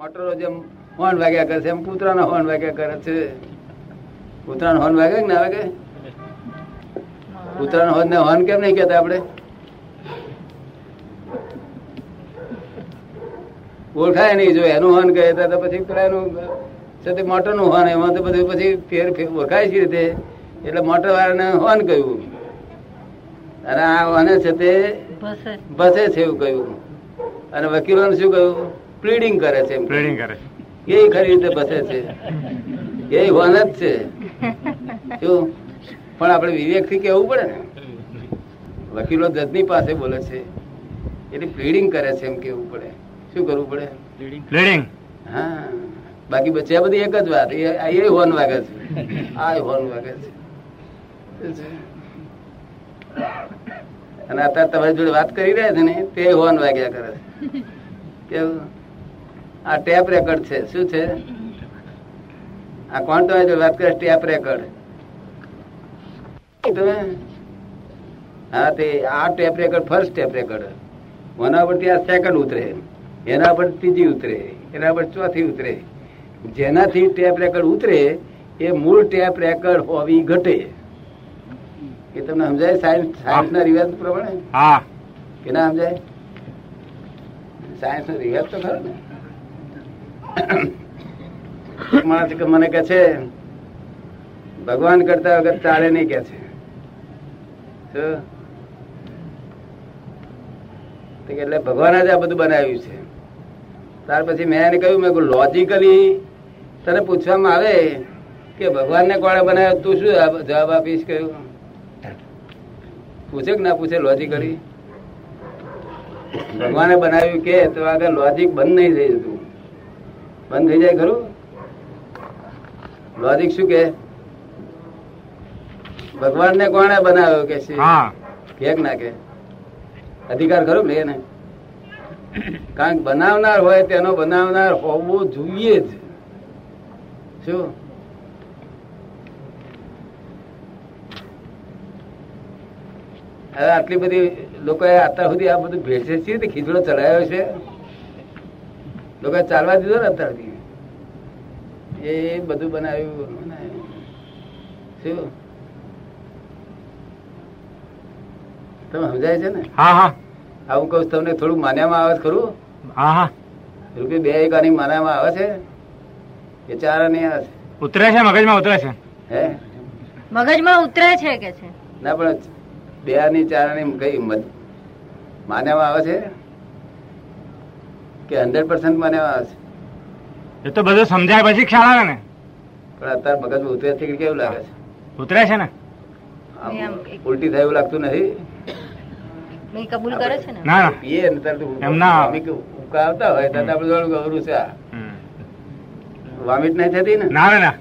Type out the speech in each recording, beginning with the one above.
મોટરો જેમ હોર્ન વાગ્યા કરે છે એમ કૂતરાના હોર્ન વાગ્યા કરે છે. કૂતરાનો હોર્ન વાગે કે ના વાગે? કૂતરાનો હોર્ન ને હોર્ન કેમ નહીં કહેતા આપણે? ઓળખાય નહીં જો એનું હોર્ન કહે તો પછી પેલા એનું છે તે મોટરનું હોર્ન એમાં તો બધું પછી ફેર ફેર ઓળખાય છે રીતે. એટલે મોટર વાળાને હોર્ન કહ્યું. અને આ હોને છે તે બસે બસે છે એવું કહ્યું. અને વકીલોને શું કહ્યું? પ્લીડિંગ કરે છે એમ પ્લેડિંગ કરે એ ખરી રીતે બસે છે. એ હોન જ છે. શું? પણ આપણે વિવેકથી કેવું પડે ને? વકીલો જજની પાસે બોલે છે. એટલે પ્લીડિંગ કરે છે એમ કેવું પડે. શું કરવું પડે? પ્લીડિંગ હા. બાકી બચે બધી એક જ વાત. એ હોન વાગે છે. આ હોન વાગે છે. છે? અને અત્યારે તમારી જોડે વાત કરી રહ્યા છે ને તે હોન વાગ્યા કરે છે. કેવું? આ ટેપ રેકર્ડ છે. શું છે? આ કોણ તમે વાત કરે ટેપ રેકર્ડ તમે? હા તે આ tape record first tape record એના પરથી આ સેકન્ડ ઉતરે. એના પર ત્રીજી ઉતરે. એના પર ચોથી ઉતરે. જેનાથી ટેપ રેકર્ડ ઉતરે એ મૂળ ટેપ રેકર્ડ હોવી ઘટે. એ તમને સમજાય? સાયન્સ સાયન્સ ના રિવાજ પ્રમાણે? હા. કે ના સમજાય? સાયન્સ નો રિવાજ તો ખરો ને. મને કે છે, ભગવાન કરતા વગર ચાલે નહીં કે છે. એટલે ભગવાન જ આ બધું બનાવ્યું છે. ત્યાર પછી મેં એને કહ્યું, મેં લોજિકલી તને પૂછવામાં આવે કે ભગવાનને કોણે બનાવ્યો? તું શું જવાબ આપીશ? કહ્યું. પૂછે કે ના પૂછે લોજિકલી ભગવાને બનાવ્યું કે, તો આગળ લોજિક બંધ નહીં થઈ જતું. બંધ થઈ જાય ખરું? લોજિક શું કે ભગવાનને કોને બનાવ્યો કે છે ના કે અધિકાર ખરો ને એને? કારણ કે બનાવનાર હોય તેનો બનાવનાર હોવો જોઈએ જ. શું? હવે આટલી બધી લોકોએ અત્યાર સુધી આ બધું ભેળસે છે ખીચડો ચલાવ્યો છે? લોકોએ ચાલવા દીધો ને અત્યાર સુધી. એ બધું બનાવ્યું. શું? તમે સમજાય છે ને? હા હા. આવું કહું તમને થોડું માન્યામાં આવે ખરું? હા હા. રૂપિયા બે એક આની માન્યામાં આવે છે? કે ચાર આની આવે ઉતરે છે મગજમાં ઉતરે છે. છે હે? મગજમાં ઉતરે છે કે છે? ના પણ બે આની ચાર આની કઈ માન્યામાં આવે છે? કે હંડ્રેડ પર્સન્ટ મને એ તો બધું સમજાય પછી ખ્યાલ આવે ને. પણ અત્યારે મગજમાં ઉતરે છે કે કેવું લાગે છે? ઉતરે છે ને? ઉલટી થાય એવું લાગતું નથી? નહીં કબૂલ કરે છે ને? ના ના. પીએ ને તરત એમ ના. વામિક ઉબકા આવતા હોય ત્યારે આપણે જોડું ગૌરું છે આ. નહીં થતી ને? ના ના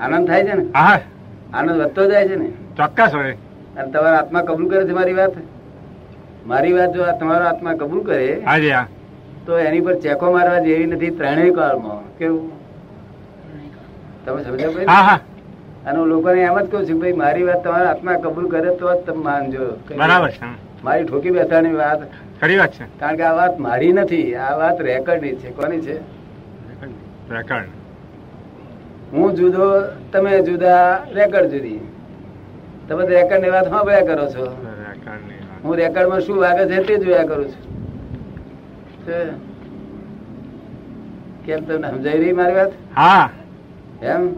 આનંદ થાય છે ને? હા આનંદ વધતો જાય છે ને? ચોક્કસ હોય. અને તમારો આત્મા કબૂલ કરે છે મારી વાત? મારી વાત જો આ તમારો આત્મા કબૂલ કરે હાજી હા. તો એની પર ચેકો મારવા જેવી નથી ત્રણેય કાળમાં. કેવું? તમે સમજો ભાઈ? હા હા. અને હું લોકોને એમ જ કહું છું ભાઈ મારી વાત તમારા આત્મા કબૂલ કરે તો જ તમે માનજો. બરાબર છે મારી ઠોકી બેઠાની વાત. ખરી વાત છે. કારણ કે આ વાત મારી નથી આ વાત રેકર્ડની છે. કોની છે? રેકર્ડ. હું જુદો તમે જુદા રેકર્ડ જુદી. તમે રેકર્ડની વાત ભયા કરો છો. હું રેકર્ડ હું રેકર્ડમાં શું વાગે છે તે જોયા કરું છે? કેમ તમને સમજાઈ રહી મારી વાત? હા. એમ?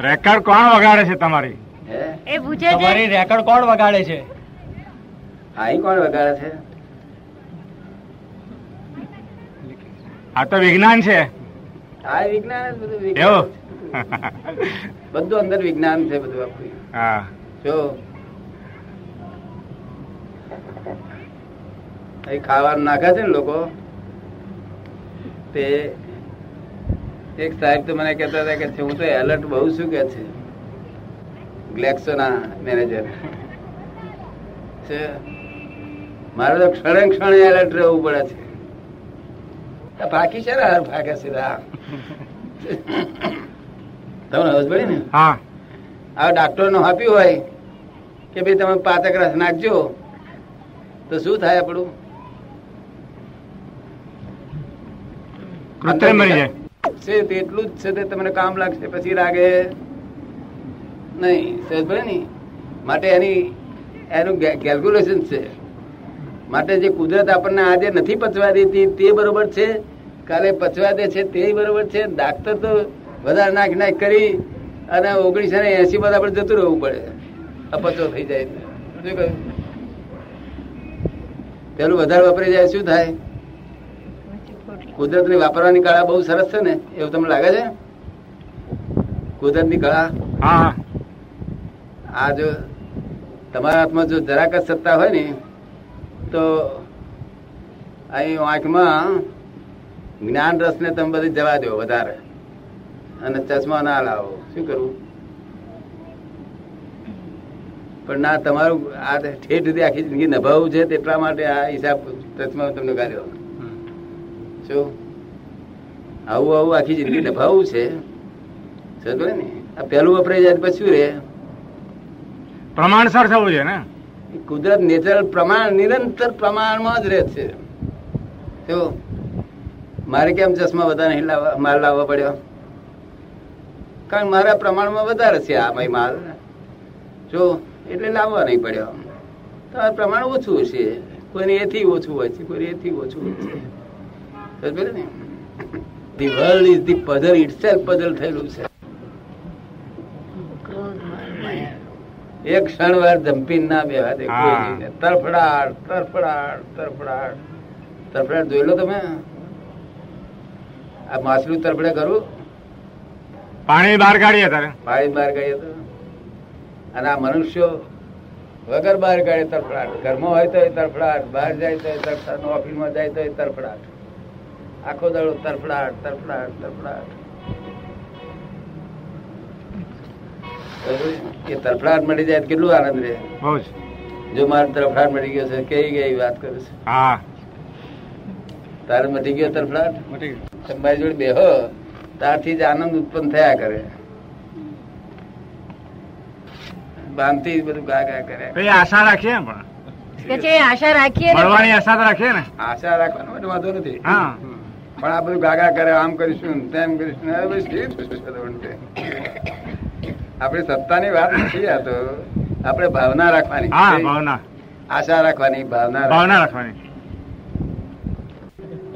રેકર્ડ કોણ વગાડે છે તમારી? એ પૂછે છે તમારી રેકર્ડ કોણ વગાડે છે? અહીં કોણ વગાડે છે? આ તો વિજ્ઞાન છે. આ વિજ્ઞાન જ બધું વિજ્ઞાન બધું અંદર વિજ્ઞાન છે બધું આખું. હા. જો. ખાવાનું નાખે છે ને લોકો? તે એક સાહેબ તો મને કહેતા હતા કે હું તો એલર્ટ બહુ શું કે છે? ગ્લેક્સોના મેનેજર છે. મારે તો ક્ષણે ક્ષણે એલર્ટ રહેવું પડે છે. બાકી છે ને હાર ફાકે સીધા. તમને હજ પડી ને? હા. આ ડાક્ટરનું આપ્યું હોય કે ભાઈ તમે પાતક રસ નાખજો તો શું થાય આપણું? છે તેટલું જ છે તે તમને કામ લાગશે પછી લાગે નહીં સહેજ ભાઈ નહીં. માટે એની એનું કેલ્ક્યુલેશન છે. માટે જે કુદરત આપણને આજે નથી પચવા દેતી તે બરોબર છે. કાલે પચવા દે છે તે બરોબર છે. ડાક્ટર તો વધારે નાખ નાખ કરી અને ઓગણીસો ને એસી માં આપણે જતું રહેવું પડે. અપચો થઈ જાય તો. શું કહ્યું? પેલું વધારે વાપરી જાય શું થાય? કુદરતની વાપરવાની કળા બહુ સરસ છે ને એવું તમને લાગે છે? કુદરતની કળા? હા. હા આ જો તમારા હાથમાં જો જરાક જ સત્તા હોય ને તો અહીં આંખમાં જ્ઞાન રસ ને તમે બધી જવા દો વધારે. અને ચશ્મા ના લાવો. શું કરવું પણ ના તમારું આ ઠેઠ સુધી આખી જિંદગી નભાવવું છે તેટલા માટે આ હિસાબ ચશ્મા તમને કાઢ્યો શું આવું આવું આખી જિંદગી નભાવવું છે. સમજો ને? આ પહેલું વપરાય જાય પછી રે પ્રમાણસર થવું છે ને? કુદરત નેચરલ પ્રમાણ નિરંતર પ્રમાણમાં જ રહે છે. તો મારે કેમ ચશ્મા વધારે નહીં લાવવા માલ લાવવા પડ્યો? કારણ મારા પ્રમાણમાં વધારે છે આ ભાઈ માલ. જો એટલે લાવવા નહીં પડ્યો. તો આ પ્રમાણ ઓછું છે કોઈને એથી ઓછું હોય છે કોઈને એથી ઓછું હોય છે. The world is the puzzle itself puzzle થયેલું છે. એક ક્ષણ વાર જમ્પી ના બેવા દે તરફડાટ તરફડાટ તરફડાટ તરફડાટ જોઈ લો તમે. આ માછલું તરફડે કરું? પાણી બહાર કાઢીએ તારે. પાણી બહાર કાઢીએ તો? અને આ મનુષ્યો વગર બહાર કાઢે તરફડાટ. ઘરમાં હોય તો તરફડાટ બહાર જાય તો તરફડાટ ઓફિસમાં જાય તો તરફડાટ. આખો દાડો તરફડાટ તરફડાટ તરફડાટ. એ તરફડાટ મળી જાય કેટલું આનંદ રહે? બહુ જ. જો મારે તરફડાટ મળી ગયો છે કઈ ગઈ વાત કરે છે. હા. તારે મટી ગયો તરફડાટ? મટી ગયું. તમારી જોડે બેહો ત્યારથી જ આનંદ ઉત્પન્ન થયા કરે. બાંધતી બધું ગા ગા કરે. આશા રાખીએ પણ. આશા રાખીએ આશા રાખીએ ને. આશા રાખવાનો વાંધો નથી. હા. પણ આ બધું ગાગા કરે આમ કરીશું તેમ કરીશું? આપણી સત્તાની વાત નથી આ તો. આપણે ભાવના રાખવાની. ભાવના. આશા રાખવાની ભાવના ભાવના રાખવાની.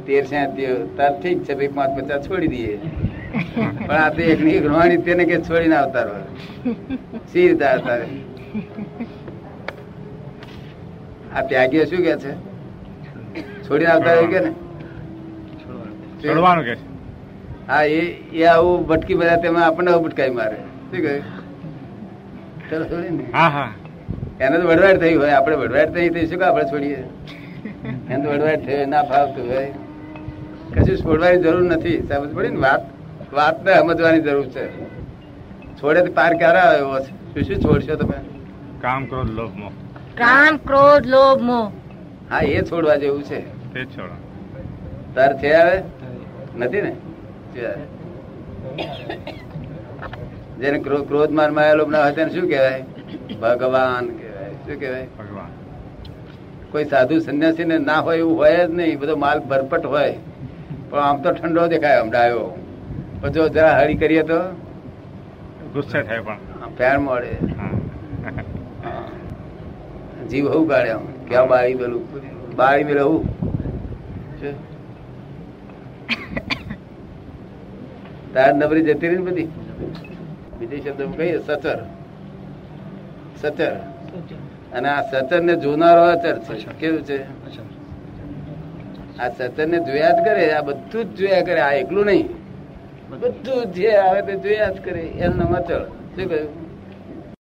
તેર સાંત્યો તાર ઠીક છે ભાઈ પાંચ પચાસ છોડી દઈએ. પણ આ તો એક ની એક તેને કે છોડીને આવતારો સી રીતે આવતારે આ ત્યાગીઓ શું કે છે? છોડીને આવતા રહ્યું કે ને છોડવાનું કે? હા એ એ આવું ભટકી બધા તેમાં આપણને ભટકાઈ મારે. શું કહ્યું ચલો છોડી ને. હા હા. એને તો વડવાડ થઈ હોય આપણે વડવાડ થઈ થઈ શું આપણે છોડીએ? એને તો વડવાડ થયો ના ફાવતું હોય. કશું છોડવાની જરૂર નથી. સમજ પડી ને વાત. વાતને સમજવાની જરૂર છે. છોડે તો પાર ક્યારે આવે છે શું શું છોડશો તમે? કામ ક્રોધ લોભ મોહ. કામ ક્રોધ લોભ મોહ. હા એ છોડવા જેવું છે. તે જ છોડો તાર છે આવે નથી ને? જેને ક્રો- ક્રોધ મારમાં ના હોય તેને શું કહેવાય? ભગવાન કહેવાય. શું કહેવાય? ભગવાન. કોઈ સાધુ સંન્યાસી ને ના હોય એવું હોય જ નહીં. બધો માલ ભરપટ હોય. પણ આમ તો ઠંડો દેખાય આમ ડાયો. પણ જો જરા હળી કરીએ તો? ગુસ્સે થાય પણ. ફેર મળે. જીવ હું કાઢે આમ. ક્યાં બાળી પેલું બાળી મેં રહું શું? તાર નબરી જતી રહી બધી? બીજી શબ્દ કહીએ સચર સચર અને આ સચર ને જોનારો અચર છે. કેવું છે? આ સચર ને જોયા જ કરે આ બધું જ જોયા કરે આ એકલું નહીં. બધું જ. આવે તે જોયા જ કરે. એનું નામ અચળ શું કહ્યું?